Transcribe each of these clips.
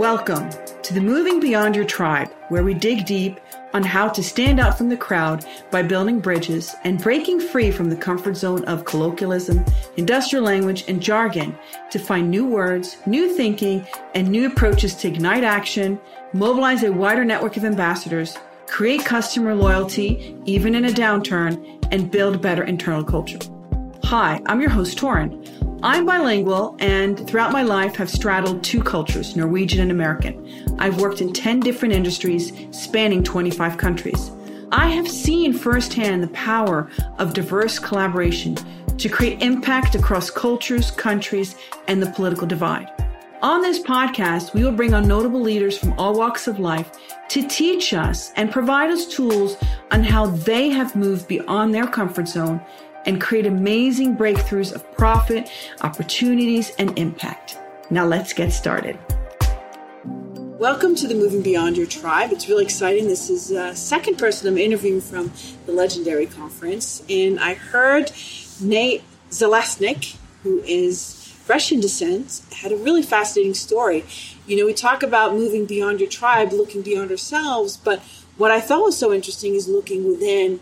Welcome to the Moving Beyond Your Tribe, where we dig deep on how to stand out from the crowd by building bridges and breaking free from the comfort zone of colloquialism, industrial language, and jargon to find new words, new thinking, and new approaches to ignite action, mobilize a wider network of ambassadors, create customer loyalty, even in a downturn, and build better internal culture. Hi, I'm your host, Torin. I'm bilingual and throughout my life have straddled two cultures, Norwegian and American. I've worked in 10 different industries spanning 25 countries. I have seen firsthand the power of diverse collaboration to create impact across cultures, countries, and the political divide. On this podcast, we will bring on notable leaders from all walks of life to teach us and provide us tools on how they have moved beyond their comfort zone and create amazing breakthroughs of profit, opportunities, and impact. Now let's get started. Welcome to the Moving Beyond Your Tribe. It's really exciting. This is the second person I'm interviewing from the Legendary Conference. And I heard Nate Zalesnik, who is Russian descent, had a really fascinating story. You know, we talk about moving beyond your tribe, looking beyond ourselves, but what I thought was so interesting is looking within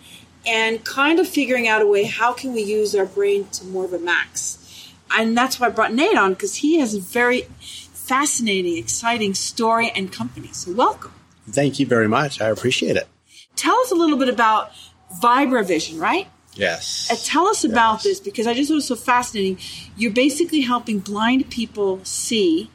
and kind of figuring out a way how can we use our brain to more of a max. And that's why I brought Nate on because he has a very fascinating, exciting story and company. So welcome. Thank you very much. I appreciate it. Tell us a little bit about VibraVision, right? Yes. Uh, tell us about yes. this because I just thought it was so fascinating. You're basically helping blind people see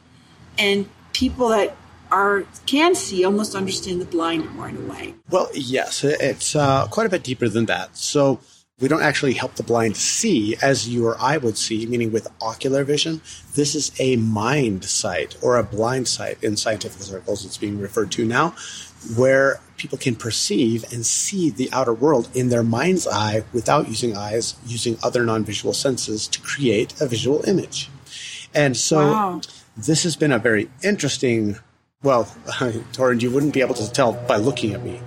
and people that are can see almost understand the blind more in a way. Well, yes, it's uh, quite a bit deeper than that. So we don't actually help the blind see as you or I would see, meaning with ocular vision. This is a mind sight or a blind sight in scientific circles. It's being referred to now, where people can perceive and see the outer world in their mind's eye without using eyes, using other non-visual senses to create a visual image. And so wow. this has been a very interesting well, Torin, you wouldn't be able to tell by looking at me,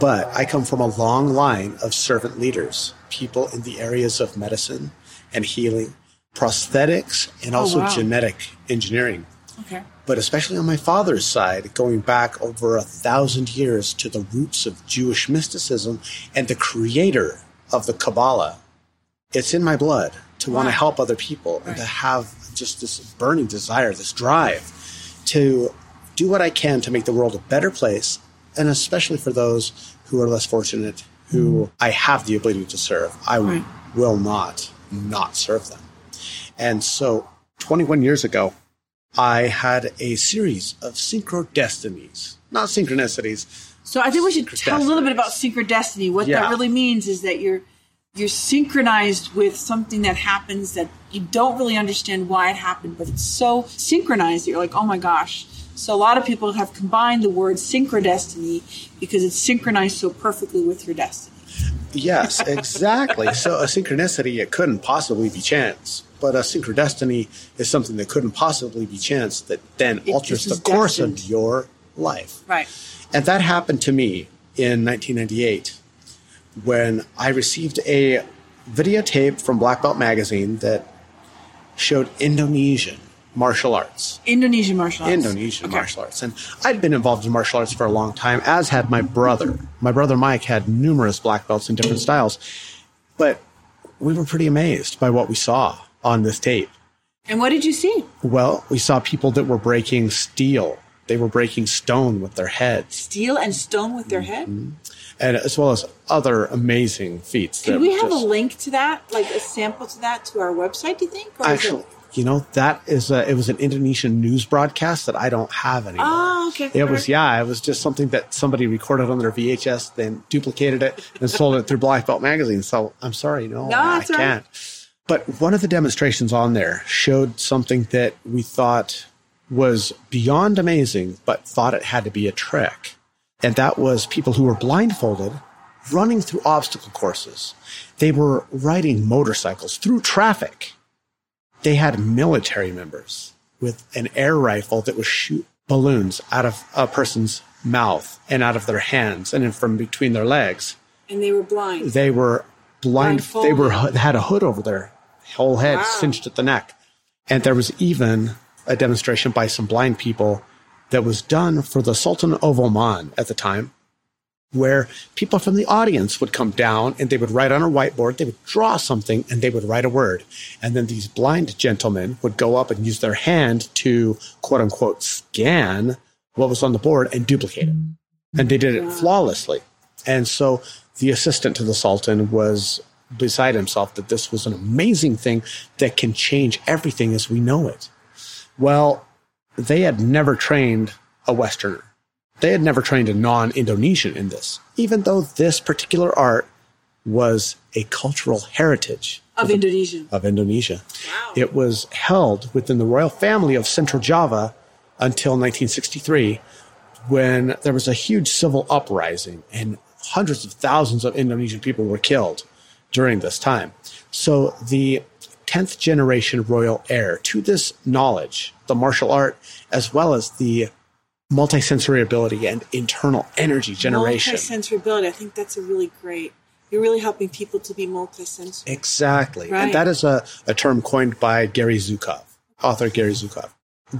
but I come from a long line of servant leaders, people in the areas of medicine and healing, prosthetics, and oh, also oh, wow. genetic engineering. Okay. But especially on my father's side, going back over a thousand years to the roots of Jewish mysticism and the creator of the Kabbalah, it's in my blood to wow. want to help other people right. and to have just this burning desire, this drive to do what I can to make the world a better place, and especially for those who are less fortunate, who mm-hmm. I have the ability to serve. I right. will not not serve them. And so 21 years ago, I had a series of synchrodestinies, not synchronicities. So I think we should tell a little bit about synchrodestiny. What yeah. that really means is that you're you're synchronized with something that happens that you don't really understand why it happened, but it's so synchronized that you're like, oh my gosh, so a lot of people have combined the word synchrodestiny because it's synchronized so perfectly with your destiny. Yes, exactly. so a synchronicity, it couldn't possibly be chance. But a synchrodestiny is something that couldn't possibly be chance that then it alters the course destined. of your life. Right. And that happened to me in 1998 when I received a videotape from Black Belt Magazine that showed Indonesian martial arts. Indonesian martial arts. Indonesian okay. martial arts. And I'd been involved in martial arts for a long time, as had my brother. My brother Mike had numerous black belts in different styles. But we were pretty amazed by what we saw on this tape. And what did you see? Well, we saw people that were breaking steel. They were breaking stone with their heads. Steel and stone with their head? Mm-hmm. And as well as other amazing feats. Can we have just... a link to that, like a sample to that to our website, do you think? Or Actually, you know that is a, it was an Indonesian news broadcast that I don't have anymore. Oh, okay. It was yeah, it was just something that somebody recorded on their VHS, then duplicated it and sold it through Black Belt magazine. So I'm sorry, no, no I can't. Right. But one of the demonstrations on there showed something that we thought was beyond amazing, but thought it had to be a trick. And that was people who were blindfolded running through obstacle courses. They were riding motorcycles through traffic they had military members with an air rifle that would shoot balloons out of a person's mouth and out of their hands and from between their legs. And they were blind. They were blind. They were had a hood over their whole head Wow. cinched at the neck. And there was even a demonstration by some blind people that was done for the Sultan of Oman at the time, where people from the audience would come down and they would write on a whiteboard, they would draw something and they would write a word. And then these blind gentlemen would go up and use their hand to quote unquote scan what was on the board and duplicate it. And they did it flawlessly. And so the assistant to the Sultan was beside himself that this was an amazing thing that can change everything as we know it. Well, they had never trained a Westerner. They had never trained a non Indonesian in this, even though this particular art was a cultural heritage Of Indonesia. of Indonesia. Wow. It was held within the royal family of Central Java until 1963, when there was a huge civil uprising and hundreds of thousands of Indonesian people were killed during this time. So the 10th generation royal heir to this knowledge, the martial art, as well as the multisensory ability and internal energy generation. Multisensory ability. I think that's a really great. You're really helping people to be multisensory. Exactly. Right. And that is a, a term coined by Gary Zukav, author Gary Zukav.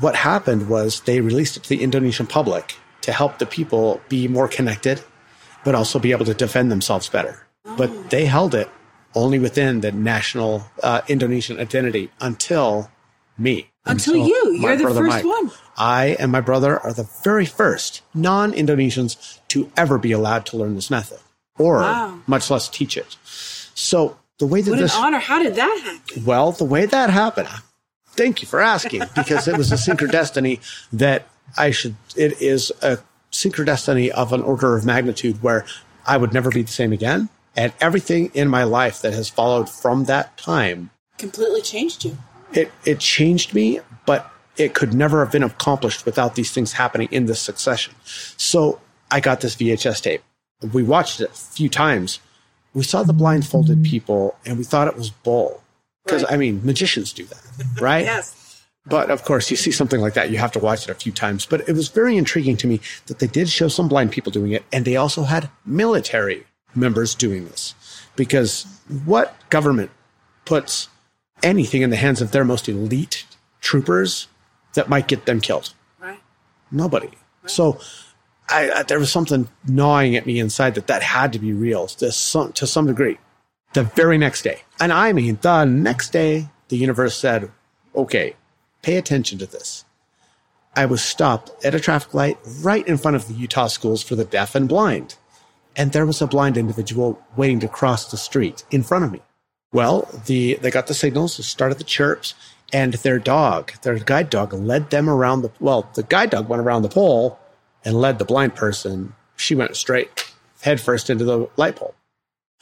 What happened was they released it to the Indonesian public to help the people be more connected, but also be able to defend themselves better. Oh. But they held it only within the national uh, Indonesian identity until me. Until Until you. You're the first Mike. I and my brother are the very first non Indonesians to ever be allowed to learn this method, or Wow. much less teach it. So the way that What an this honor. How did that happen? well, the way that happened, thank you for asking, because it was a synchrodestiny that I should, it is a synchrodestiny of an order of magnitude where I would never be the same again. And everything in my life that has followed from that time, Completely changed you. it, it changed me, but it could never have been accomplished without these things happening in this succession. So I got this VHS tape. We watched it a few times. We saw the blindfolded people and we thought it was bull. Because, Right. I mean, magicians do that, right? Yes. But of course, you see something like that, you have to watch it a few times. But it was very intriguing to me that they did show some blind people doing it, and they also had military members doing this. Because what government puts anything in the hands of their most elite troopers that might get them killed? Right. Nobody. So I, I, there was something gnawing at me inside that that had to be real to some, to some degree. The very next day, and I mean the next day, the universe said, "Okay, pay attention to this." I was stopped at a traffic light right in front of the Utah schools for the deaf and blind, and there was a blind individual waiting to cross the street in front of me. Well, the they got the signals, started the chirps, and their dog, their guide dog, led them around the well, the guide dog went around the pole and led the blind person. She went straight headfirst into the light pole.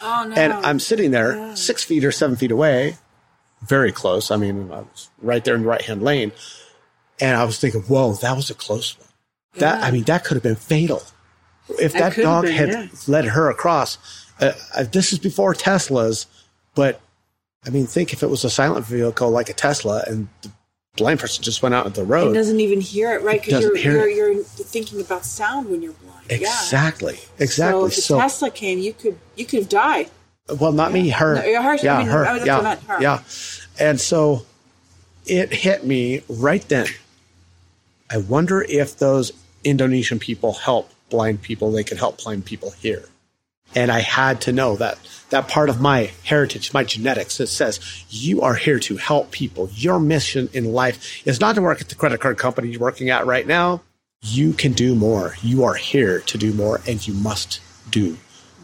Oh, no. And I'm sitting there six feet or seven feet away, very close. I mean, I was right there in the right hand lane. And I was thinking, whoa, that was a close one. That, Yeah. I mean, that could have been fatal. If That that dog been, had yeah. led her across, uh, uh, this is before Teslas, but I mean, think if it was a silent vehicle like a Tesla and the blind person just went out on the road. It doesn't even hear it, right? Because you're, you're, you're thinking about sound when you're blind. Yeah. Exactly. So Exactly. if the So, Tesla came, you could you could have died. well, not me, her. No, yeah, her, I Yeah, mean, her. Oh, I yeah, her. yeah. And so it hit me right then. I wonder if those Indonesian people help blind people. They could help blind people here. And I had to know that that part of my heritage, my genetics, that says you are here to help people. Your mission in life is not to work at the credit card company you're working at right now. You can do more. You are here to do more, and you must do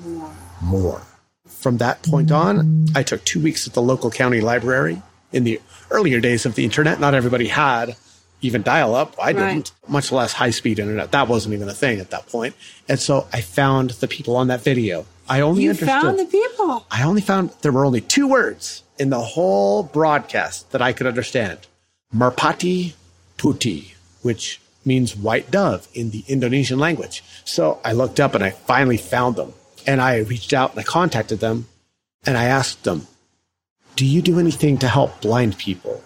More. more. From that point on, I took two weeks at the local county library. In the earlier days of the internet, not everybody had even dial up. I didn't, much less high speed internet. That wasn't even a thing at that point. And so I found the people on that video. I only You found the people. I only found there were only two words in the whole broadcast that I could understand. Merpati Putih, which means white dove in the Indonesian language. So I looked up and I finally found them. And I reached out and I contacted them and I asked them, Do you do anything to help blind people?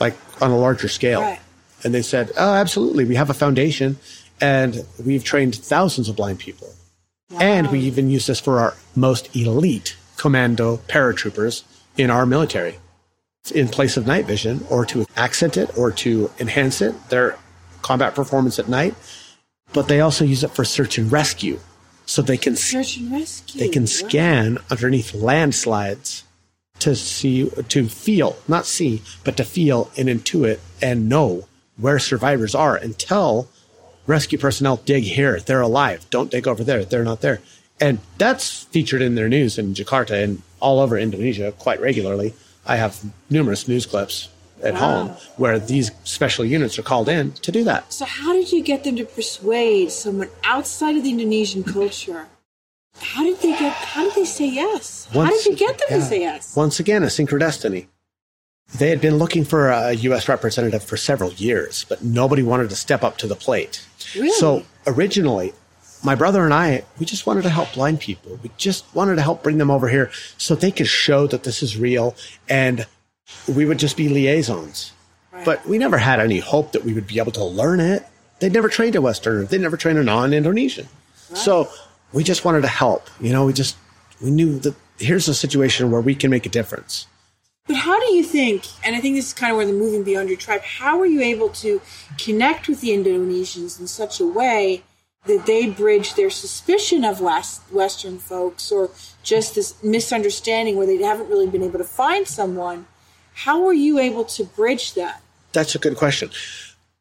Like on a larger scale? Right. And they said, Oh, absolutely. We have a foundation and we've trained thousands of blind people. And we even use this for our most elite commando paratroopers in our military. in place of night vision or to accent it or to enhance it, their combat performance at night. But they also use it for search and rescue. So they can search and rescue. They can scan underneath landslides to see, to feel, not see, but to feel and intuit and know where survivors are and tell rescue personnel dig here. They're alive. Don't dig over there. They're not there. And that's featured in their news in Jakarta and all over Indonesia quite regularly. I have numerous news clips at wow. home where these special units are called in to do that. So, how did you get them to persuade someone outside of the Indonesian culture? How did they get? How did they say yes? Once, how did you get them yeah, to say yes? Once again, a synchrodestiny. They had been looking for a U.S. representative for several years, but nobody wanted to step up to the plate. Really? So originally, my brother and I, we just wanted to help blind people. We just wanted to help bring them over here so they could show that this is real and we would just be liaisons. Right. But we never had any hope that we would be able to learn it. They'd never trained a Westerner. They'd never trained a non-Indonesian. Right. So we just wanted to help. You know, we just, we knew that here's a situation where we can make a difference. But how do you think, and I think this is kind of where the moving beyond your tribe, how were you able to connect with the Indonesians in such a way that they bridge their suspicion of West, Western folks or just this misunderstanding where they haven't really been able to find someone? How were you able to bridge that? That's a good question.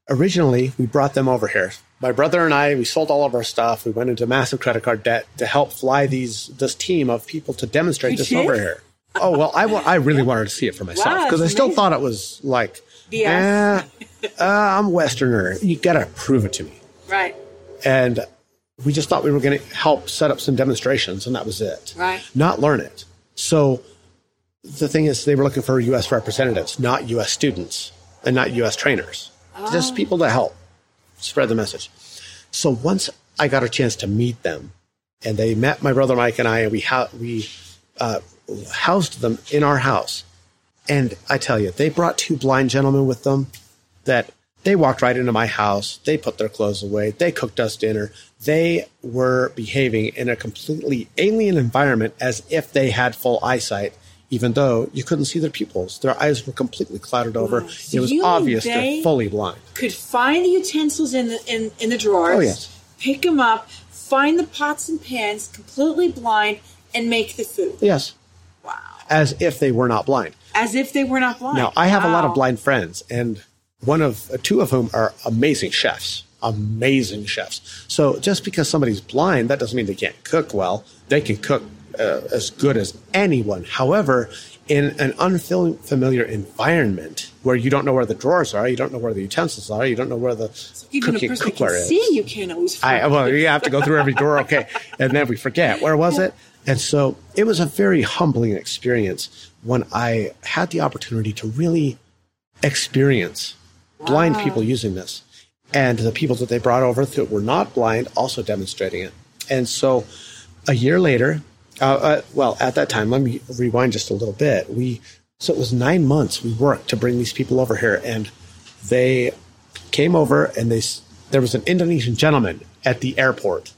Originally, we brought them over here. My brother and I, we sold all of our stuff. We went into massive credit card debt to help fly these this team of people to demonstrate you this did? over here oh well, I, I really wanted to see it for myself because wow, I still thought it was like, eh, uh, I'm Westerner. You got to prove it to me, right? And we just thought we were going to help set up some demonstrations, and that was it. Right. Not learn it. So the thing is, they were looking for U.S. representatives, not U.S. students, and not U.S. trainers. Oh. Just people to help spread the message. So once I got a chance to meet them, and they met my brother Mike and I, and we we uh, housed them in our house. And I tell you, they brought two blind gentlemen with them that they walked right into my house. They put their clothes away. They cooked us dinner. They were behaving in a completely alien environment as if they had full eyesight, even though you couldn't see their pupils. Their eyes were completely clouded over. Wow. So it was obvious they're fully blind. Could find the utensils in the in, in the drawers. Oh yes. Pick them up. Find the pots and pans, completely blind, and make the food. Yes Wow. as if they were not blind. As if they were not blind. Now, I have wow. a lot of blind friends, and one of uh, two of whom are amazing chefs. Amazing chefs. So just because somebody's blind, that doesn't mean they can't cook well. They can cook uh, as good as anyone. However, in an unfamiliar environment where you don't know where the drawers are, you don't know where the utensils are, you don't know where the so even cooking, a person cookware can is. See, you can't always. Find I, well, you have to go through every drawer. Okay, and then we forget where was it. And so it was a very humbling experience when I had the opportunity to really experience wow. blind people using this and the people that they brought over that were not blind also demonstrating it. And so a year later, uh, uh, well, at that time, let me rewind just a little bit. We, so it was nine months we worked to bring these people over here and they came over and they, there was an Indonesian gentleman at the airport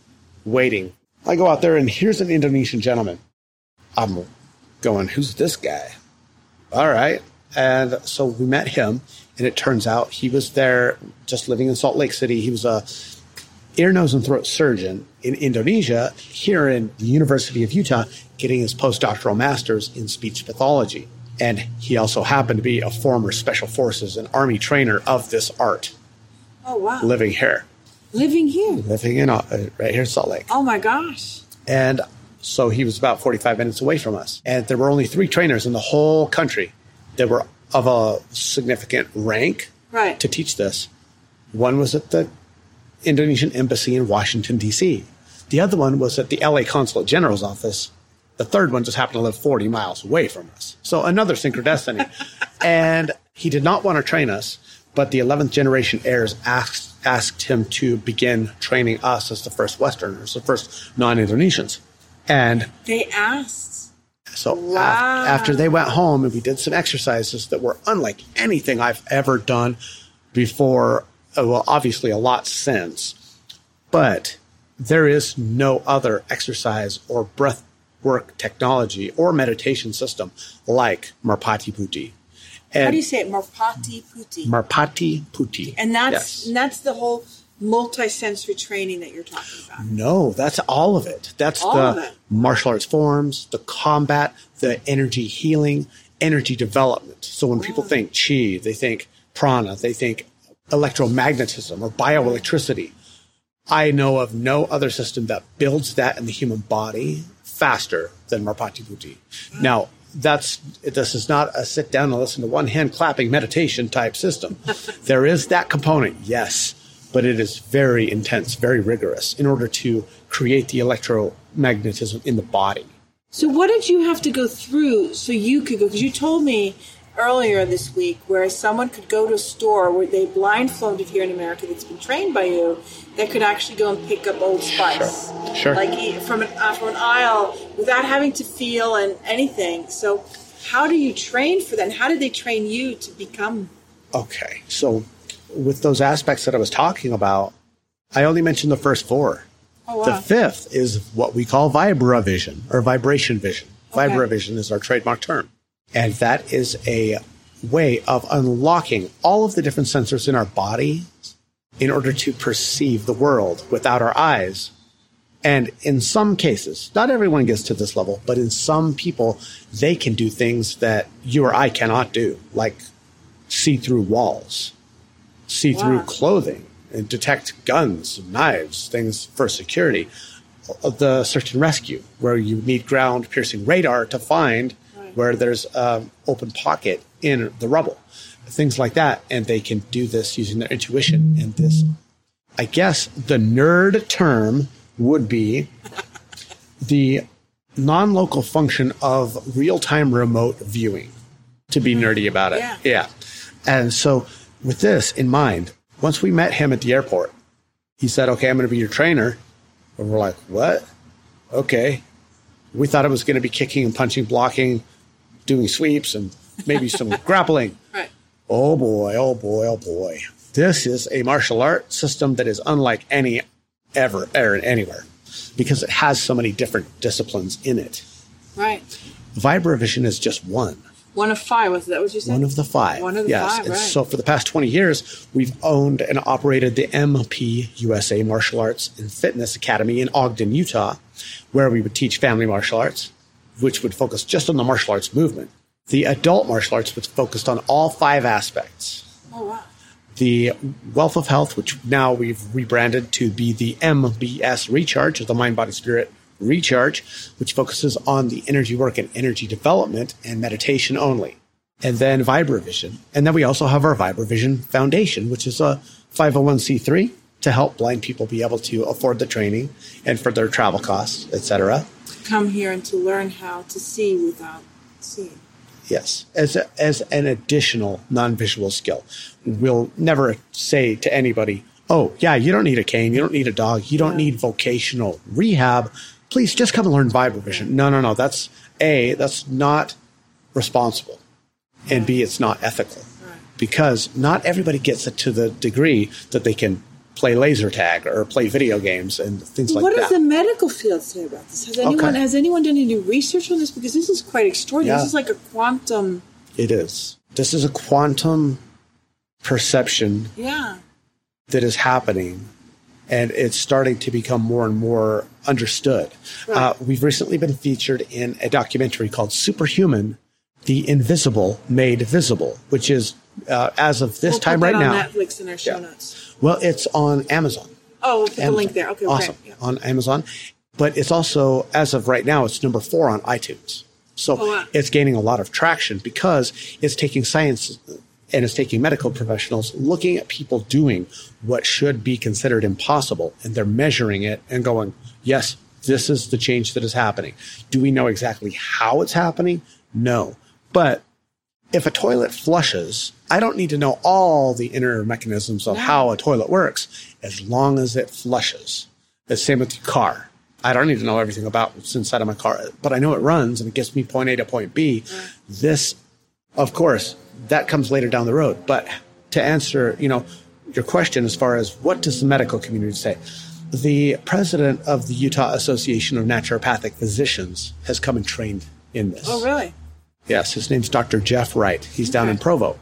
waiting I go out there and here's an Indonesian gentleman. I'm going, who's this guy? All right. And so we met him, and it turns out he was there just living in Salt Lake City. He was a ear, nose, and throat surgeon in Indonesia, here in the University of Utah, getting his postdoctoral master's in speech pathology. And he also happened to be a former Special Forces and Army trainer of this art. Oh, wow. Living here. Living here? Living in uh, right here in Salt Lake. Oh my gosh. And so he was about 45 minutes away from us. And there were only three trainers in the whole country that were of a significant rank right. to teach this. One was at the Indonesian embassy in Washington, D.C., the other one was at the LA Consulate General's office. The third one just happened to live 40 miles away from us. So another synchrodestiny. and he did not want to train us, but the 11th generation heirs asked asked him to begin training us as the first Westerners, the first non-Indonesians. And they asked. So wow. after, after they went home and we did some exercises that were unlike anything I've ever done before, Uh, well, obviously a lot since, but there is no other exercise or breath work technology or meditation system like Merpati Putih. And How do you say it? Marpati Puti. Marpati Puti. And that's yes. and that's the whole multi-sensory training that you're talking about. No, that's all of it. That's all the it. martial arts forms, the combat, the energy healing, energy development. So when oh. people think chi, they think prana, they think electromagnetism or bioelectricity. I know of no other system that builds that in the human body faster than Marpati. Now, that's this is not a sit down and listen to one hand clapping meditation type system. there is that component, yes, but it is very intense, very rigorous in order to create the electromagnetism in the body. So, what did you have to go through so you could go? Because you told me earlier this week where someone could go to a store where they blindfolded here in America that's been trained by you that could actually go and pick up Old Spice, sure, sure. like from an uh, from an aisle without having to feel and anything. So, how do you train for that? And how did they train you to become? Okay, so with those aspects that I was talking about, I only mentioned the first four. Oh, wow. The fifth is what we call vibra vision or vibration vision. Okay. Vibra vision is our trademark term. And that is a way of unlocking all of the different sensors in our body in order to perceive the world without our eyes. And in some cases, not everyone gets to this level, but in some people, they can do things that you or I cannot do, like see through walls, see through wow. clothing, and detect guns, knives, things for security. The search and rescue, where you need ground piercing radar to find where there's an open pocket in the rubble, things like that. And they can do this using their intuition. And this, I guess the nerd term would be the non local function of real time remote viewing, to be nerdy about it. Yeah. yeah. And so, with this in mind, once we met him at the airport, he said, Okay, I'm going to be your trainer. And we're like, What? Okay. We thought it was going to be kicking and punching, blocking, doing sweeps and maybe some grappling. Right. Oh boy, oh boy, oh boy. This is a martial art system that is unlike any ever, ever, anywhere because it has so many different disciplines in it. Right. Vibrovision is just one. One of five, was that what you said? One of the five. One of the yes. five, right. So for the past 20 years, we've owned and operated the MP USA Martial Arts and Fitness Academy in Ogden, Utah, where we would teach family martial arts, which would focus just on the martial arts movement. The adult martial arts, which focused on all five aspects. Oh, wow. The Wealth of Health, which now we've rebranded to be the MBS Recharge, or the Mind, Body, Spirit Recharge, which focuses on the energy work and energy development and meditation only. And then Vibrovision. And then we also have our Vibrovision Foundation, which is a 501c3 to help blind people be able to afford the training and for their travel costs, etc come here and to learn how to see without seeing. Yes, as a, as an additional non-visual skill. We'll never say to anybody, "Oh, yeah, you don't need a cane, you don't need a dog, you don't yeah. need vocational rehab. Please just come and learn VibraVision." No, no, no. That's a that's not responsible, and b it's not ethical, because not everybody gets it to the degree that they can play laser tag or play video games and things like what that. What does the medical field say about this? Has anyone okay. has anyone done any research on this? Because this is quite extraordinary. Yeah. This is like a quantum. It is. This is a quantum perception. Yeah. That is happening, and it's starting to become more and more understood. Right. Uh, we've recently been featured in a documentary called Superhuman: The Invisible Made Visible, which is uh, as of this we'll time right now. Netflix in our show yeah. notes. Well, it's on Amazon. Oh, put Amazon. the link there. Okay, awesome. Yeah. On Amazon. But it's also, as of right now, it's number four on iTunes. So oh, wow. it's gaining a lot of traction because it's taking science and it's taking medical professionals looking at people doing what should be considered impossible and they're measuring it and going, yes, this is the change that is happening. Do we know exactly how it's happening? No. But if a toilet flushes, I don't need to know all the inner mechanisms of no. how a toilet works as long as it flushes. The same with the car. I don't need to know everything about what's inside of my car, but I know it runs and it gets me point A to point B. Mm. This, of course, that comes later down the road. But to answer, you know, your question as far as what does the medical community say? The president of the Utah Association of Naturopathic Physicians has come and trained in this. Oh, really? Yes, his name's Dr. Jeff Wright. He's down in Provo,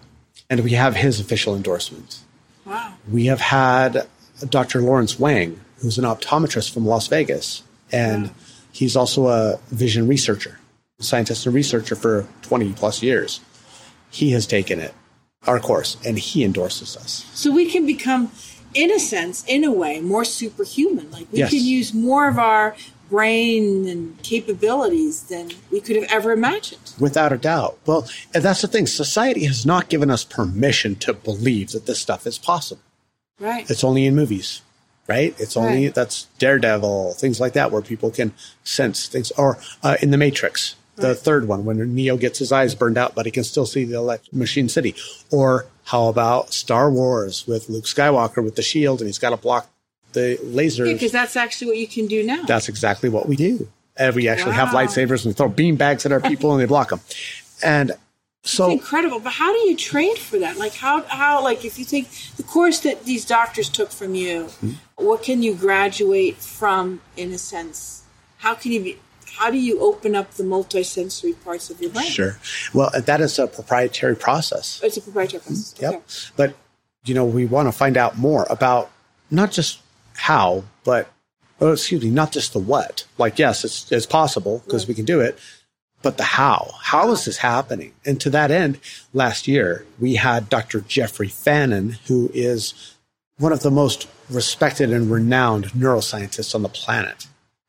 and we have his official endorsement. Wow. We have had Dr. Lawrence Wang, who's an optometrist from Las Vegas, and he's also a vision researcher, scientist and researcher for 20 plus years. He has taken it, our course, and he endorses us. So we can become, in a sense, in a way, more superhuman. Like we Yes. can use more of our brain and capabilities than we could have ever imagined. Without a doubt. Well, and that's the thing. Society has not given us permission to believe that this stuff is possible. Right. It's only in movies, right? It's only Right. that's Daredevil, things like that, where people can sense things. Or uh, in the Matrix, the third one, when Neo gets his eyes burned out, but he can still see the elect- Machine City. Or how about Star Wars with Luke Skywalker with the shield, and he's got to block the lasers. Because that's actually what you can do now. That's exactly what we do. And we actually have lightsabers and we throw beam bags at our people and they block them. And so incredible. But how do you train for that? Like how how like if you take the course that these doctors took from you, Hmm. what can you graduate from in a sense? How can you be how do you open up the multisensory parts of your brain? Sure. Well, that is a proprietary process. It's a proprietary process. Yep. Okay. But, you know, we want to find out more about not just how, but, oh, excuse me, not just the what. Like, yes, it's, it's possible because we can do it, but the how. How is this happening? And to that end, last year, we had Dr. Jeffrey Fannin, who is one of the most respected and renowned neuroscientists on the planet,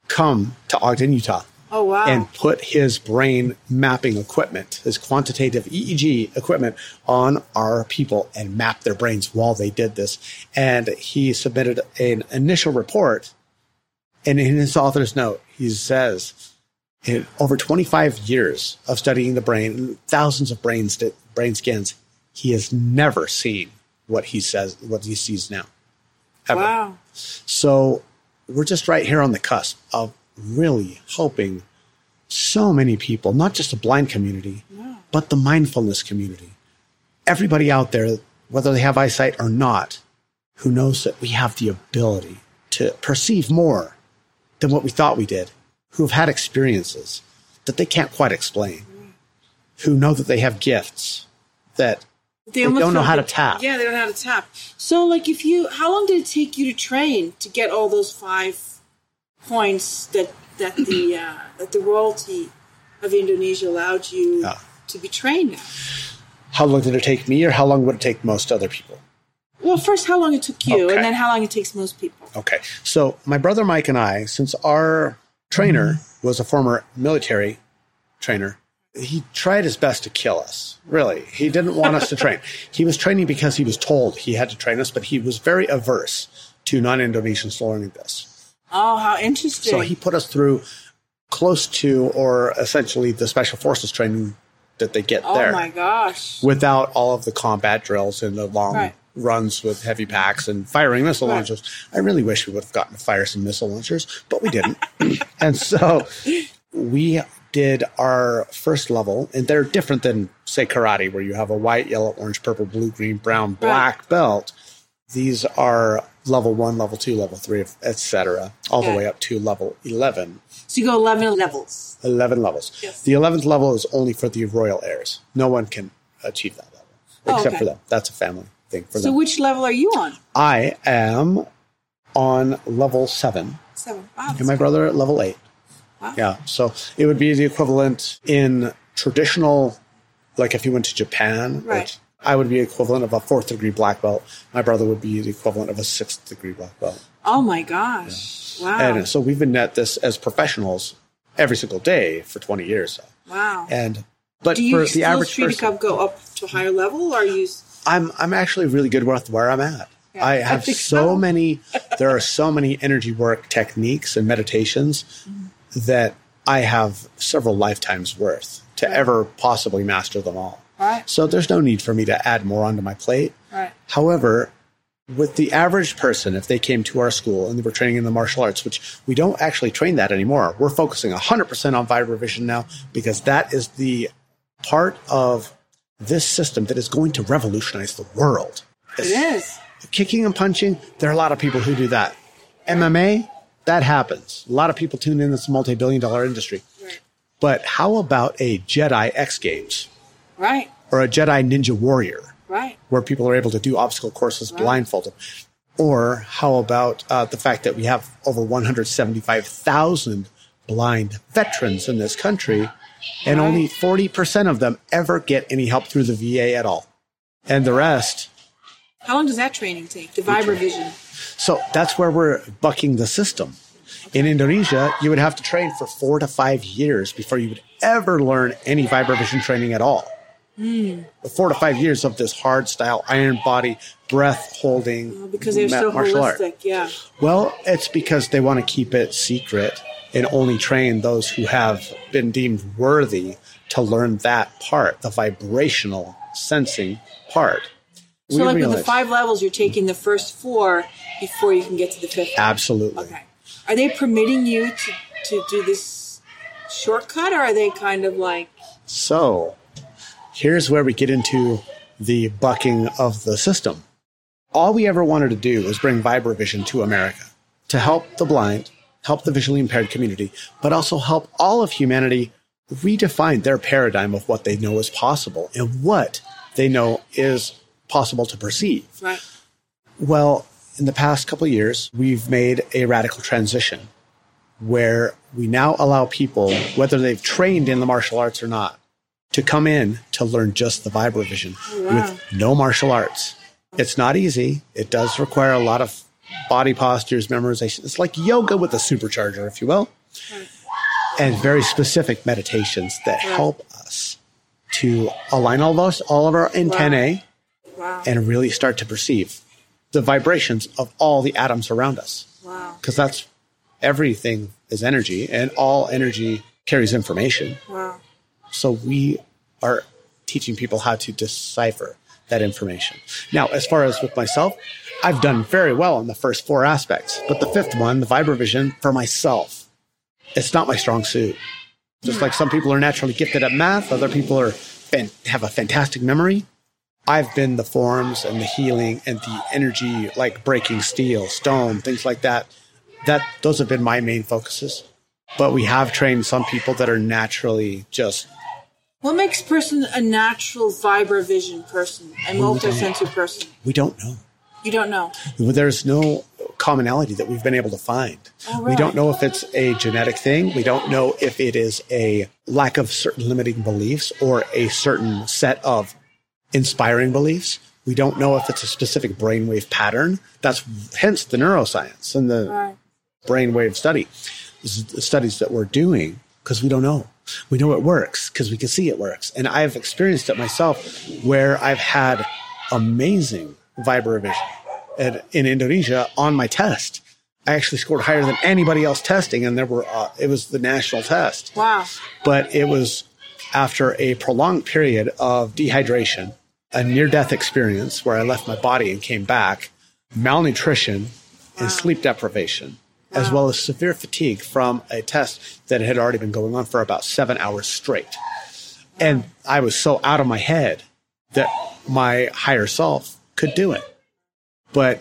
come to Ogden, Utah Oh wow. and put his brain mapping equipment, his quantitative EEG equipment on our people and map their brains while they did this. And he submitted an initial report. And in his author's note, he says, in over 25 years of studying the brain, thousands of brain, st- brain scans, he has never seen what he says, what he sees now. Ever. wow. So we're just right here on the cusp of really helping so many people, not just the blind community, but the mindfulness community. Everybody out there, whether they have eyesight or not, who knows that we have the ability to perceive more than what we thought we did, who have had experiences that they can't quite explain, mm. who know that they have gifts that They, don't know how to tap. Yeah, they don't know how to tap. So, like, if you, how long did it take you to train to get all those five points that that the uh, that the royalty of Indonesia allowed you to be trained how long did it take me or how long would it take most other people? Well, first, how long it took you, Okay. and then how long it takes most people. Okay. So my brother Mike and I, since our trainer was a former military trainer, he tried his best to kill us. Really. He didn't want us to train. He was training because he was told he had to train us, but he was very averse to non-Indonesians learning this. Oh, how interesting! So he put us through close to or essentially the special forces training that they get oh there Oh my gosh! without all of the combat drills and the long Right. runs with heavy packs and firing missile Right. launchers. I really wish we would have gotten to fire some missile launchers, but we didn't. and so we did our first level, and they're different than, say, karate, where you have a white, yellow, orange, purple, blue, green, brown, black belt. These are level one, level two, level three, etc., all the way up to level 11. So you go eleven levels. 11 levels. Yes. The 11th level is only for the royal heirs. No one can achieve that level Oh, except okay. for them. That's a family thing for So them. which level are you on? I am on level 7 Seven. Wow. and my brother at level 8. Wow. Yeah. So it would be the equivalent in traditional, like if you went to Japan, Right. I would be equivalent of a fourth degree black belt. My brother would be the equivalent of a sixth degree black belt. Oh my gosh! Wow! And so we've been at this as professionals every single day for 20 years. wow. And, but Do you for the average street person, cup go up to a higher level, or are you? I'm I'm actually really good with where I'm at. Yeah, I I have so so. many there are so many energy work techniques and meditations Mm-hmm. that I have several lifetimes worth to ever possibly master them all. Right. So there's no need for me to add more onto my plate. Right. However, with the average person, if they came to our school and they were training in the martial arts, which we don't actually train that anymore, we're focusing 100% on vibrovision now because that is the part of this system that is going to revolutionize the world. It is. Kicking and punching, there are a lot of people who do that. MMA, that happens. A lot of people tune in. It's a multi billion dollar industry. Right. But how about a Jedi X Games Right. Or a Jedi Ninja Warrior Right. where people are able to do obstacle courses blindfolded? Or how about uh, the fact that we have over 175,000 blind veterans in this country and only 40% of them ever get any help through the VA at all? And the rest How long does that training take? The vibrovision. So that's where we're bucking the system. In Indonesia, you would have to train for four to five years before you would ever learn any vibrovision training at all. Four to five years of this hard style, iron body, breath holding, oh, Because they're so martial art. holistic. Yeah. Well, it's because they want to keep it secret and only train those who have been deemed worthy to learn that part, the vibrational sensing part. So, We like with the five levels, you're taking the first four before you can get to the fifth. Absolutely. Okay. Are they permitting you to, to do this shortcut, or are they kind of like, So, here's where we get into the bucking of the system. All we ever wanted to do was bring Vibrovision to America to help the blind, help the visually impaired community, but also help all of humanity redefine their paradigm of what they know is possible and what they know is possible to perceive. right? Well, in the past couple of years, we've made a radical transition where we now allow people, whether they've trained in the martial arts or not, to come in to learn just the vibrovision wow. with no martial arts. It's not easy. It does require a lot of body postures, memorization. It's like yoga with a supercharger, if you will, and very specific meditations that help us to align all of us, all of our antennae Wow. and really start to perceive the vibrations of all the atoms around us. Wow. Because that's everything is energy, and all energy carries information. So we are teaching people how to decipher that information. Now, as far as with myself, I've done very well on the first four aspects, but the fifth one, the vibrovision, for myself, it's not my strong suit. Just like some people are naturally gifted at math, other people are have a fantastic memory. I've been the forms and the healing and the energy, like breaking steel, stone, things like that. That those have been my main focuses. But we have trained some people that are naturally just What makes person a natural vibrovision person, a multisensory person? we don't know. You don't know. There's no commonality that we've been able to find. Oh, We don't know if it's a genetic thing. We don't know if it is a lack of certain limiting beliefs or a certain set of inspiring beliefs. We don't know if it's a specific brainwave pattern. That's hence the neuroscience and the Right. brainwave study the studies that we're doing because we don't know. We know it works because we can see it works. And I've experienced it myself where I've had amazing vibrovision and in Indonesia on my test. I actually scored higher than anybody else testing, and there were uh, it was the national test Wow. but it was after a prolonged period of dehydration, a near death experience where I left my body and came back, malnutrition, and sleep deprivation, as well as severe fatigue from a test that had already been going on for about seven hours straight. And I was so out of my head that my higher self could do it. But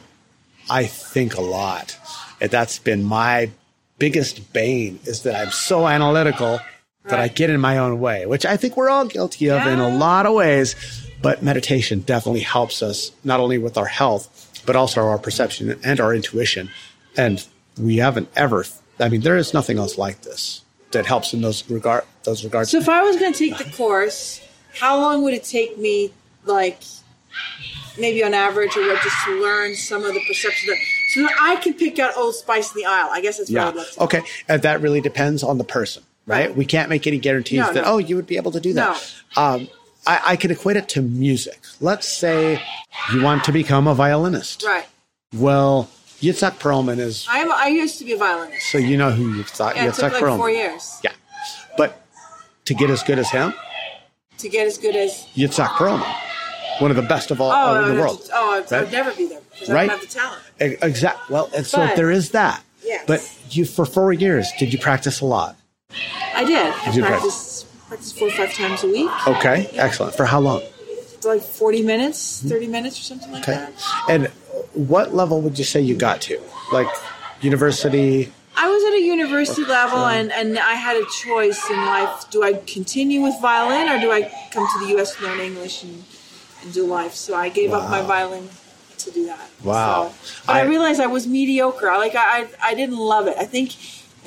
I think a lot. And that's been my biggest bane is that I'm so analytical that I get in my own way, which I think we're all guilty of in a lot of ways. But meditation definitely helps us not only with our health, but also our perception and our intuition. And we haven't ever, I mean, there is nothing else like this that helps in those regard, those regards. So if I was going to take the course, how long would it take me, like, maybe on average, or what, just to learn some of the perception that, so that I can pick out Old Spice in the aisle? I guess that's what Yeah. I'd love to. Okay. And that really depends on the person, right? Right. We can't make any guarantees No, that, no. oh, you would be able to do that. Um, I, I could equate it to music. Let's say you want to become a violinist. Right. Well, Itzhak Perlman is, I am. I used to be a violinist. so you know who Itzhak, Yeah, it Itzhak took like Perlman. four years Yeah. But to get as good as him, to get as good as. Itzhak Perlman, one of the best of all Oh, uh, in the world. to- oh, I'd, Right? I'd never be there because Right? I don't have the talent. Exactly. Well, and so But- there is that. Yes. But you, for four years, did you practice a lot? I did. I you practiced practice four or five times a week. Okay. Excellent. For how long? Like forty minutes, mm-hmm. thirty minutes, or something like Okay. that. And what level would you say you got to? Like university, I was at a university level, um, and, and I had a choice in life: do I continue with violin, or do I come to the U.S. to learn English and, and do life? So I gave wow. up my violin to do that. Wow! So, but I, I, realized I was mediocre. Like I, I, I didn't love it. I think,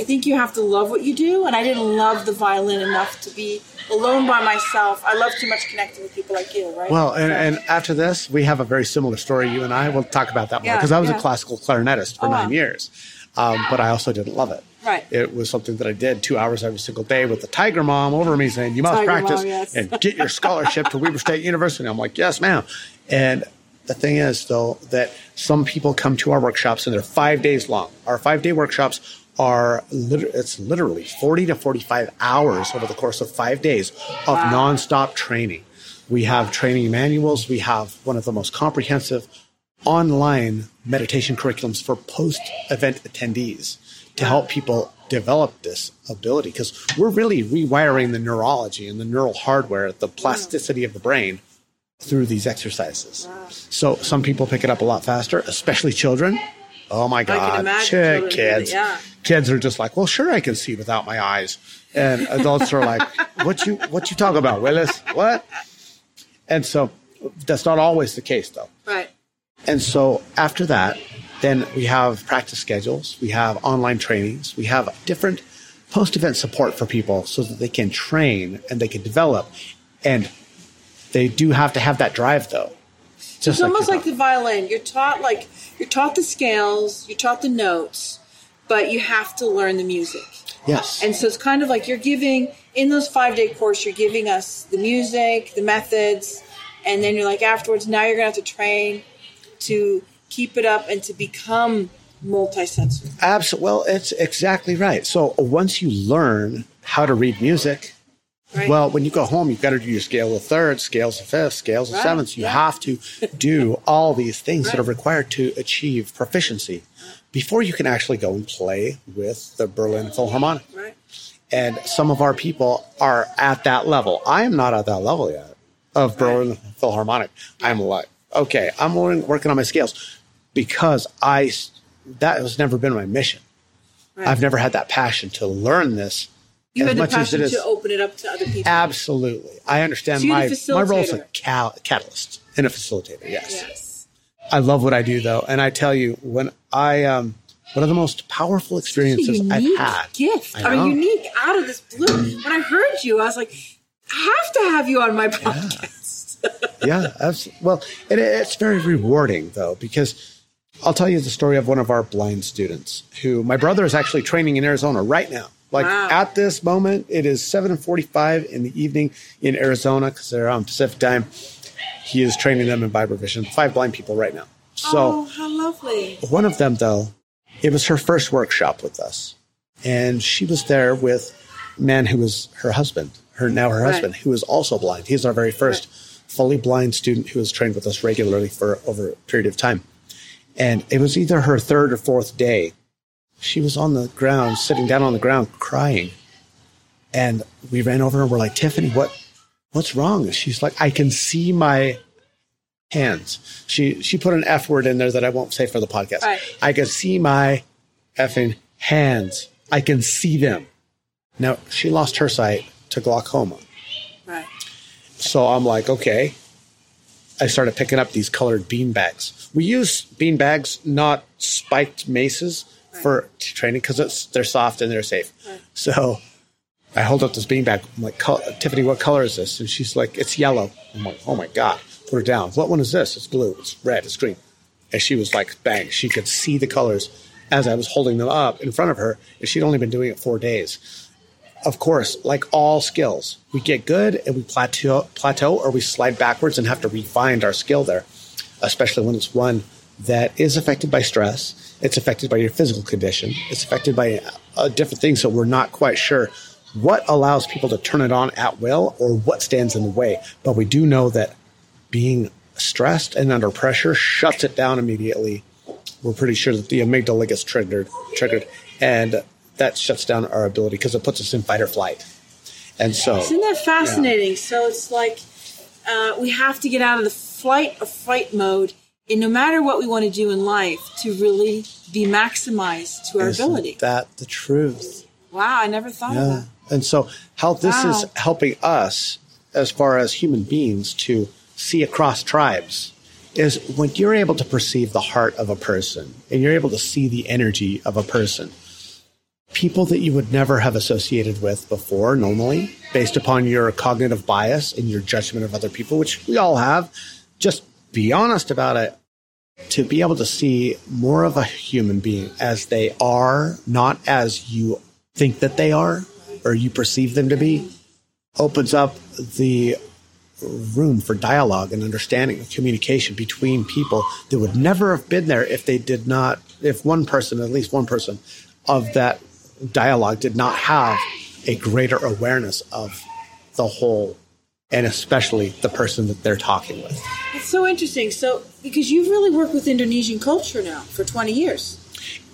I think you have to love what you do, and I didn't love the violin enough to be alone by myself. I love too much connecting with people like you, right? Well, and, and after this, we have a very similar story. You and I will talk about that more because yeah, I was yeah. a classical clarinetist for oh, nine wow. years um, but I also didn't love it. Right. It was something that I did two hours every single day with the tiger mom over me saying, "You must tiger practice mom, yes. and get your scholarship to Weber State University." I'm like, "Yes, ma'am." And the thing is, though, that some people come to our workshops and they're five days long. Our five day workshops are lit- it's literally 40 to 45 hours over the course of five days of wow. nonstop training. We have training manuals. We have one of the most comprehensive online meditation curriculums for post event attendees to help people develop this ability because we're really rewiring the neurology and the neural hardware, the plasticity of the brain through these exercises. So some people pick it up a lot faster, especially children. Oh my God, Ch- kids. Yeah. Kids are just like, well, sure, I can see without my eyes. And adults are like, what you, what you talk about, Willis? What? And so that's not always the case though. Right. And so after that, then we have practice schedules, we have online trainings, we have different post event support for people so that they can train and they can develop. And they do have to have that drive though. Just it's like almost like the violin. You're taught like you're taught the scales, you're taught the notes, but you have to learn the music. Yes. And so it's kind of like you're giving in those five day course, you're giving us the music, the methods, and then you're like afterwards, now you're gonna have to train to keep it up and to become multisensory. Absolutely. Well, it's exactly right. So once you learn how to read music, right. well, when you go home, you've got to do your scale of thirds, scales of fifths, scales of right. sevenths. You yeah. have to do all these things right. that are required to achieve proficiency before you can actually go and play with the Berlin Philharmonic. Right. And some of our people are at that level. I am not at that level yet of Berlin Philharmonic. I'm like, okay, I'm working on my scales because I that has never been my mission. I've never had that passion to learn this. You as had much the passion as it is, to open it up to other people. Absolutely, I understand so my my role as a cal- catalyst and a facilitator. Yes. yes. I love what I do though, and I tell you when I um one of the most powerful experiences I've had. Gift. I, I, mean, unique out of this blue. When I heard you, I was like, I have to have you on my podcast. Yeah yeah, absolutely. Well, it, it's very rewarding though because I'll tell you the story of one of our blind students who my brother is actually training in Arizona right now. Like wow. at this moment, it is 7:45 in the evening in Arizona because they're on Pacific time. He is training them in Vision. Five blind people right now. So, oh, how lovely! One of them, though, it was her first workshop with us, and she was there with a man who was her husband, her now her husband, right. who is also blind. He's our very first. Right fully blind student who has trained with us regularly for over a period of time. And it was either her third or fourth day. She was on the ground, sitting down on the ground, crying. And we ran over and we're like, Tiffany, what, what's wrong? She's like, I can see my hands. She, she put an F word in there that I won't say for the podcast. Right. I can see my effing hands. I can see them. Now, she lost her sight to glaucoma. Right. So I'm like, okay. I started picking up these colored bean bags. We use bean bags, not spiked maces, right. for training because it's they're soft and they're safe. Right. So I hold up this bean bag. I'm like, Tiffany, what color is this? And she's like, it's yellow. I'm like, oh my God, put her down. What one is this? It's blue, it's red, it's green. And she was like, bang, she could see the colors as I was holding them up in front of her. And she'd only been doing it four days of course, like all skills, we get good and we plateau, plateau or we slide backwards and have to refine our skill there, especially when it's one that is affected by stress. It's affected by your physical condition. It's affected by uh, different things. So we're not quite sure what allows people to turn it on at will or what stands in the way. But we do know that being stressed and under pressure shuts it down immediately. We're pretty sure that the amygdala gets triggered, triggered, and that shuts down our ability because it puts us in fight or flight. And so, isn't that fascinating? Yeah. So it's like uh, we have to get out of the flight or fight mode in no matter what we want to do in life to really be maximized to our Isn't ability. that the truth? Wow, I never thought of that. And so, how this is helping us as far as human beings to see across tribes is when you're able to perceive the heart of a person and you're able to see the energy of a person. People that you would never have associated with before, normally, based upon your cognitive bias and your judgment of other people, which we all have, just be honest about it to be able to see more of a human being as they are, not as you think that they are or you perceive them to be, opens up the room for dialogue and understanding and communication between people that would never have been there if they did not, if one person, at least one person of that dialogue did not have a greater awareness of the whole and especially the person that they're talking with. It's so interesting. So, because you've really worked with Indonesian culture now for 20 years.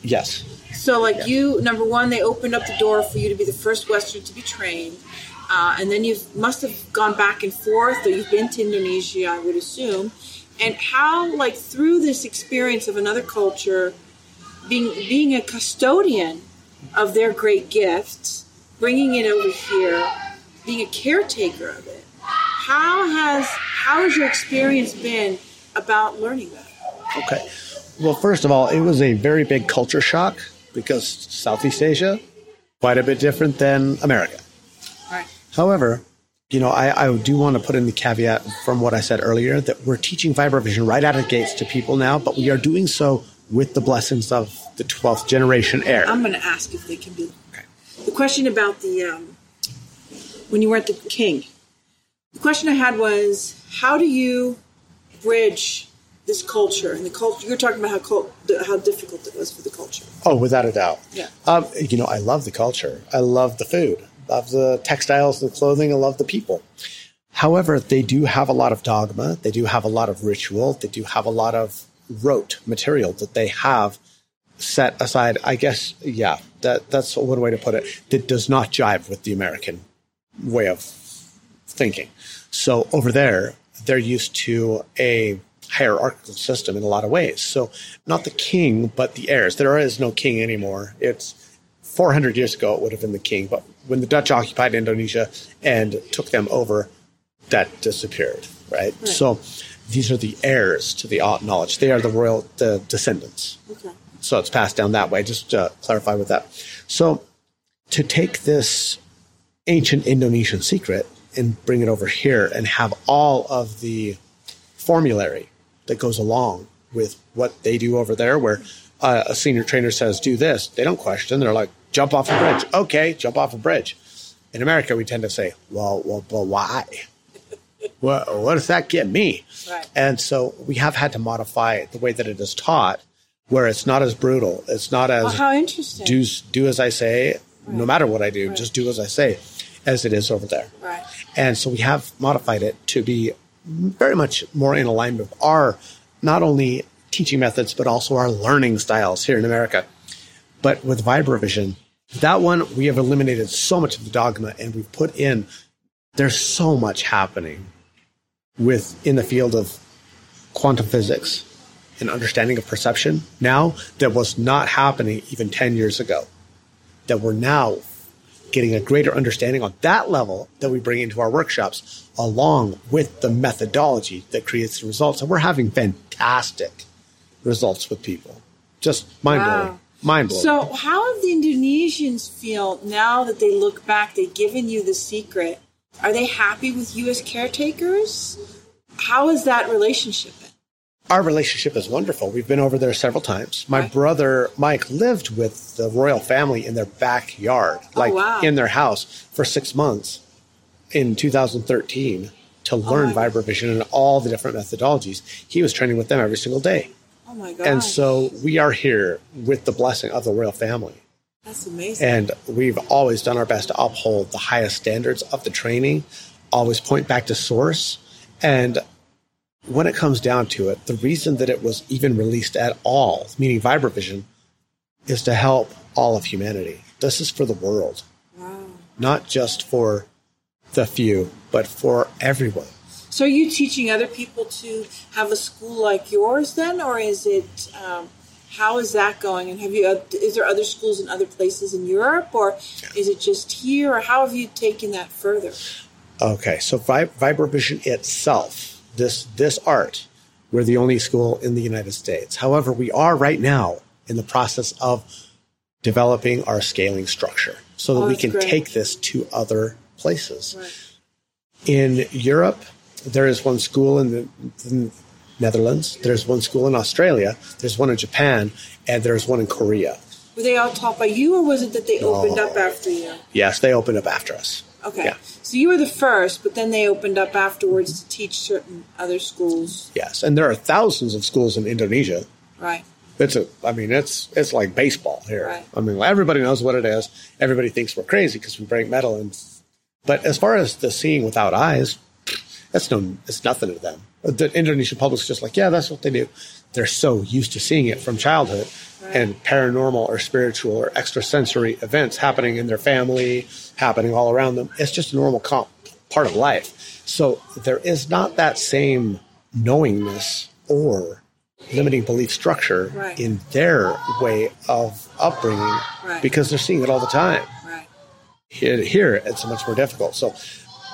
Yes. So, like you, number one, they opened up the door for you to be the first Western to be trained. Uh, and then you must have gone back and forth, or you've been to Indonesia, I would assume. And how, like, through this experience of another culture, being being a custodian of their great gifts, bringing it over here, being a caretaker of it, how has how has your experience been about learning that? Okay. Well, first of all, it was a very big culture shock because Southeast Asia, quite a bit different than America. Right. However, you know, I, I do want to put in the caveat from what I said earlier that we're teaching vibrovision right out of the gates to people now, but we are doing so with the blessings of the 12th generation heir. I'm going to ask if they can do. The question about the um, when you weren't the king. The question I had was, how do you bridge this culture and the culture? You're talking about how cult, the- how difficult it was for the culture. Oh, without a doubt. Yeah. Um, you know, I love the culture. I love the food. Love the textiles, the clothing. I love the people. However, they do have a lot of dogma. They do have a lot of ritual. They do have a lot of rote material that they have set aside. I guess, yeah, that that's one way to put it. That does not jive with the American way of thinking. So over there, they're used to a hierarchical system in a lot of ways. So not the king, but the heirs. There is no king anymore. It's 400 years ago, it would have been the king, but when the Dutch occupied Indonesia and took them over, that disappeared, right? So these are the heirs to the knowledge. They are the royal, the descendants. Okay. So it's passed down that way. Just to clarify with that. So to take this ancient Indonesian secret and bring it over here and have all of the formulary that goes along with what they do over there, where uh, a senior trainer says, do this, they don't question. They're like, jump off a bridge. Okay, jump off a bridge. In America, we tend to say, well, well, well why? Well, what does that get me? Right. And so we have had to modify the way that it is taught, where it's not as brutal. It's not as Well, how interesting. do do as I say, no matter what I do, just do as I say, as it is over there. Right. And so we have modified it to be very much more in alignment with our not only teaching methods but also our learning styles here in America. But with Vibrovision, that one we have eliminated so much of the dogma and we've put in there's so much happening with in the field of quantum physics and understanding of perception now that was not happening even 10 years ago that we're now getting a greater understanding on that level that we bring into our workshops along with the methodology that creates the results and we're having fantastic results with people just mind-blowing Wow. mind-blowing So, how have the Indonesians feel now that they look back? They've given you the secret. Are they happy with you as caretakers? How is that relationship been? Our relationship is wonderful. We've been over there several times. My Right. brother Mike lived with the royal family in their backyard, oh, like Oh, wow. in their house, for six months in 2013 to oh, learn Oh vibrovision and all the different methodologies. He was training with them every single day. Oh my god! And so we are here with the blessing of the royal family. that's amazing. And we've always done our best to uphold the highest standards of the training, always point back to source. And when it comes down to it, the reason that it was even released at all, meaning Vibrovision, is to help all of humanity. This is for the world, wow. not just for the few, but for everyone. So are you teaching other people to have a school like yours then, or is it? Um, how is that going? And have you? Is there other schools in other places in Europe, or is it just here, or how have you taken that further? Okay, so Vibrovision itself, this this art, we're the only school in the United States. However, we are right now in the process of developing our scaling structure so that oh, we can great. take this to other places. Right. In Europe, there is one school in the, in Netherlands, there's one school in Australia, there's one in Japan, and there's one in Korea. Were they all taught by you, or was it that they opened up after you? Yes, they opened up after us. Okay. Yeah. So you were the first, but then they opened up afterwards to teach certain other schools. Yes, and there are thousands of schools in Indonesia. Right. It's a, I mean, it's it's like baseball here. Right. I mean, everybody knows what it is. Everybody thinks we're crazy because we break metal, and but as far as the seeing without eyes, that's no, it's nothing to them. The Indonesian public's just like, yeah, that's what they do. They're so used to seeing it from childhood right. and paranormal or spiritual or extrasensory events happening in their family, happening all around them. It's just a normal comp, part of life. So there is not that same knowingness or limiting belief structure right. in their way of upbringing right. because they're seeing it all the time. Right. Here, here it's much more difficult. So,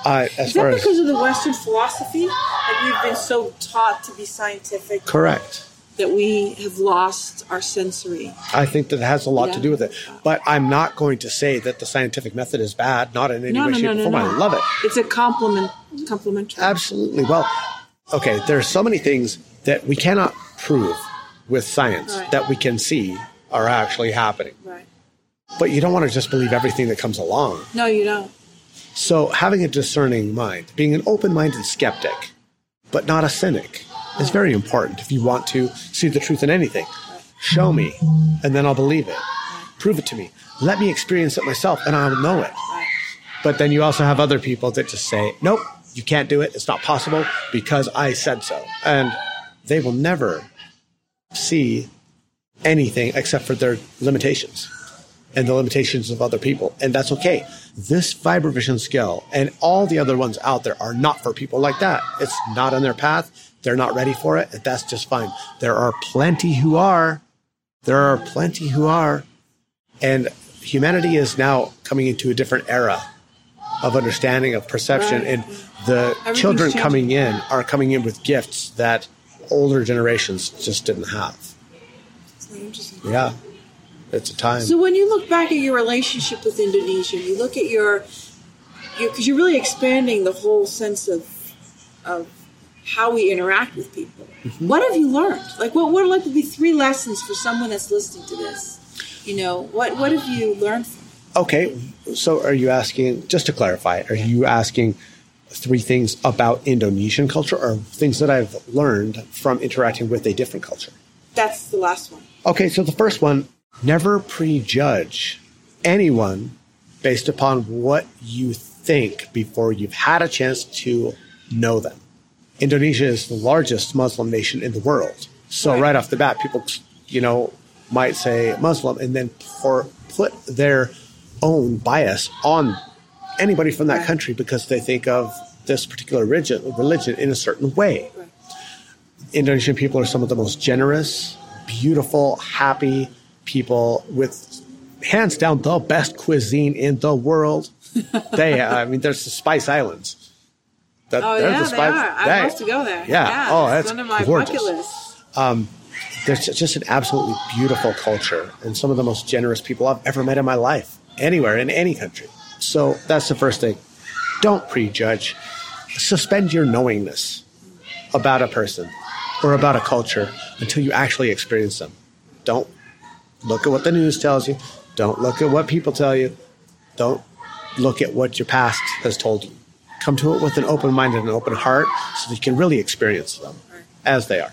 uh, as Is far that because as, of the Western philosophy? Like we've been so taught to be scientific. Correct. That we have lost our sensory. I think that has a lot yeah. to do with it. But I'm not going to say that the scientific method is bad, not in any no, way, no, shape, no, or form. I love it. It's a compliment, complementary. Absolutely. Well, okay, there are so many things that we cannot prove with science right. that we can see are actually happening. Right. But you don't want to just believe everything that comes along. No, you don't. So having a discerning mind, being an open-minded skeptic, but not a cynic, is very important if you want to see the truth in anything. Show me, and then I'll believe it. Prove it to me. Let me experience it myself, and I'll know it. But then you also have other people that just say, nope, you can't do it. It's not possible because I said so. And they will never see anything except for their limitations and the limitations of other people. And that's okay. This Vibrovision skill and all the other ones out there are not for people like that. It's not on their path. They're not ready for it. That's just fine. There are plenty who are. There are plenty who are. And humanity is now coming into a different era of understanding of perception right. and the children coming in are coming in with gifts that older generations just didn't have. Yeah, it's a time. So when you look back at your relationship with Indonesia, you look at your, because you, are really expanding the whole sense of, of how we interact with people. Mm-hmm. What have you learned? Like, what what like would be three lessons for someone that's listening to this? You know, what what have you learned? From? Okay, so are you asking? Just to clarify, are you asking? three things about Indonesian culture or things that I've learned from interacting with a different culture? That's the last one. Okay, so the first one never prejudge anyone based upon what you think before you've had a chance to know them. Indonesia is the largest Muslim nation in the world. So right, right off the bat, people, you know, might say Muslim and then pour, put their own bias on anybody from that country because they think of this particular religion, religion in a certain way. Indonesian people are some of the most generous, beautiful, happy people with hands down the best cuisine in the world. they, I mean, there's the Spice Islands. That, oh yeah, the they are. I'd love to go there. Yeah. yeah oh, that's one of my gorgeous. bucket lists. Um, there's just an absolutely beautiful culture and some of the most generous people I've ever met in my life, anywhere in any country. So that's the first thing. Don't prejudge. Suspend your knowingness about a person or about a culture until you actually experience them. Don't look at what the news tells you. Don't look at what people tell you. Don't look at what your past has told you. Come to it with an open mind and an open heart so that you can really experience them as they are,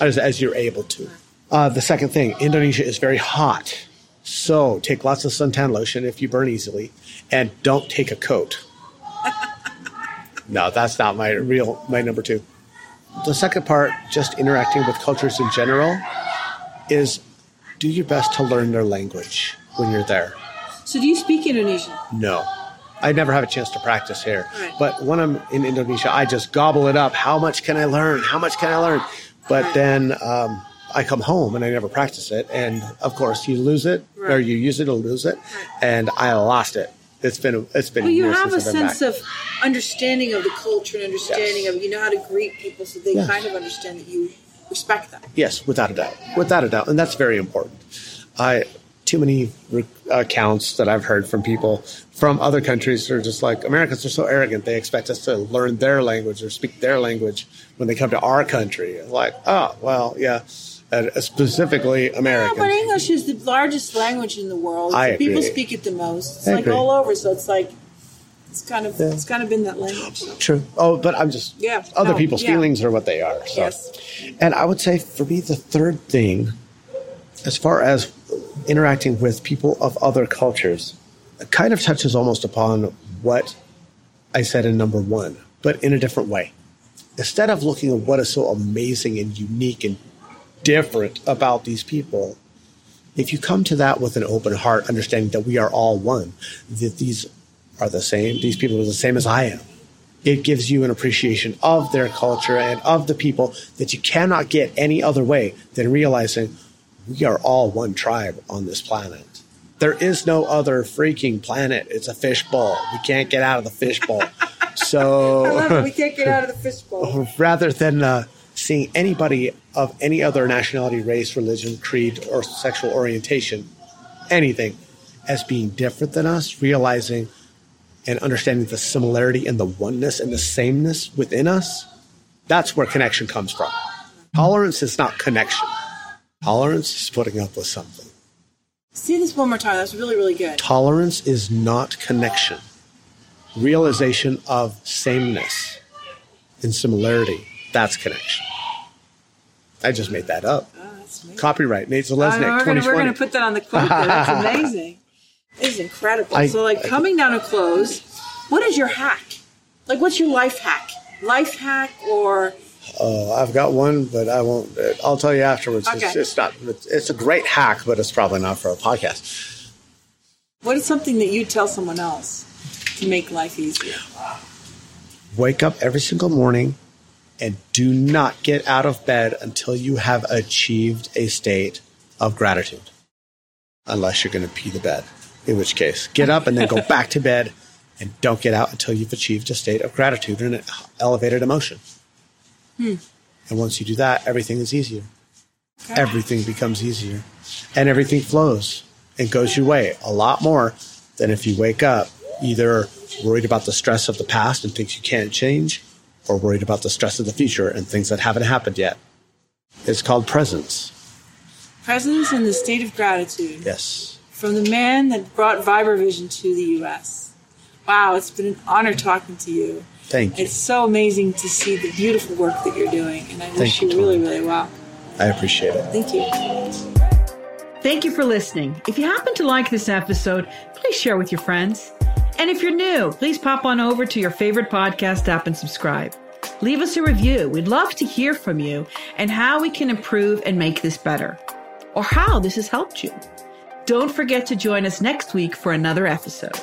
as, as you're able to. Uh, the second thing Indonesia is very hot. So take lots of suntan lotion if you burn easily and don't take a coat. no, that's not my real my number two. The second part, just interacting with cultures in general, is do your best to learn their language when you're there. So do you speak Indonesian? No. I never have a chance to practice here. Right. But when I'm in Indonesia, I just gobble it up. How much can I learn? How much can I learn? But Right. then um, I come home and I never practice it. And of course, you lose it or you use it or lose it. And I lost it. It's been it's been Well, you have a sense back. of understanding of the culture and understanding Yes. of you know how to greet people, so they Yes. kind of understand that you respect them. Yes, without a doubt, without a doubt, and that's very important. I too many re- accounts that I've heard from people from other countries are just like Americans are so arrogant. They expect us to learn their language or speak their language when they come to our country. Like, oh, well, yeah, uh, specifically Yeah, American. but English is the largest language in the world. I so people speak it the most. It's I like agree. all over, so it's like it's kind of Yeah. it's kind of been that language. True. Oh, but I'm just Yeah, Other no, people's yeah. feelings are what they are. So. Yes. And I would say for me, the third thing, as far as interacting with people of other cultures, kind of touches almost upon what I said in number one, but in a different way. Instead of looking at what is so amazing and unique and different about these people, if you come to that with an open heart, understanding that we are all one, that these are the same, these people are the same as I am, it gives you an appreciation of their culture and of the people that you cannot get any other way than realizing we are all one tribe on this planet. There is no other freaking planet. It's a fishbowl. We can't get out of the fishbowl. So. We can't get out of the fishbowl. rather than uh, seeing anybody of any other nationality, race, religion, creed, or sexual orientation, anything, as being different than us, realizing and understanding the similarity and the oneness and the sameness within us, that's where connection comes from. Tolerance is not connection. Tolerance is putting up with something. See this one more time. That's really really good. Tolerance is not connection. Realization of sameness and similarity, that's connection. I just made that up. Oh. Copyright, Nate Zalesnik, uh, we're gonna, 2020. we're gonna put that on the quote. There. That's amazing. This is incredible. I- so, like, I- coming down to close, what is your hack? Like, what's your life hack? Life hack, or Uh, I've got one, but I won't. uh, I'll tell you afterwards. It's, Okay. it's not. It's, it's a great hack, but it's probably not for a podcast. what is something that you tell someone else to make life easier? Wake up every single morning, and do not get out of bed until you have achieved a state of gratitude, unless you're going to pee the bed. In which case, get up and then go back to bed, and don't get out until you've achieved a state of gratitude and an elevated emotion. Hmm. And once you do that, everything is easier. Okay. everything becomes easier and everything flows and goes your way a lot more than if you wake up either worried about the stress of the past and things you can't change or worried about the stress of the future and things that haven't happened yet. It's called presence. Presence in the state of gratitude Yes. from the man that brought Vibrovision to the U.S. Wow, it's been an honor talking to you. Thank you. It's so amazing to see the beautiful work that you're doing, and I wish you you, really, really well. I appreciate it. Thank you. Thank you for listening. If you happen to like this episode, please share with your friends. And if you're new, please pop on over to your favorite podcast app and subscribe. Leave us a review. We'd love to hear from you and how we can improve and make this better, or how this has helped you. Don't forget to join us next week for another episode.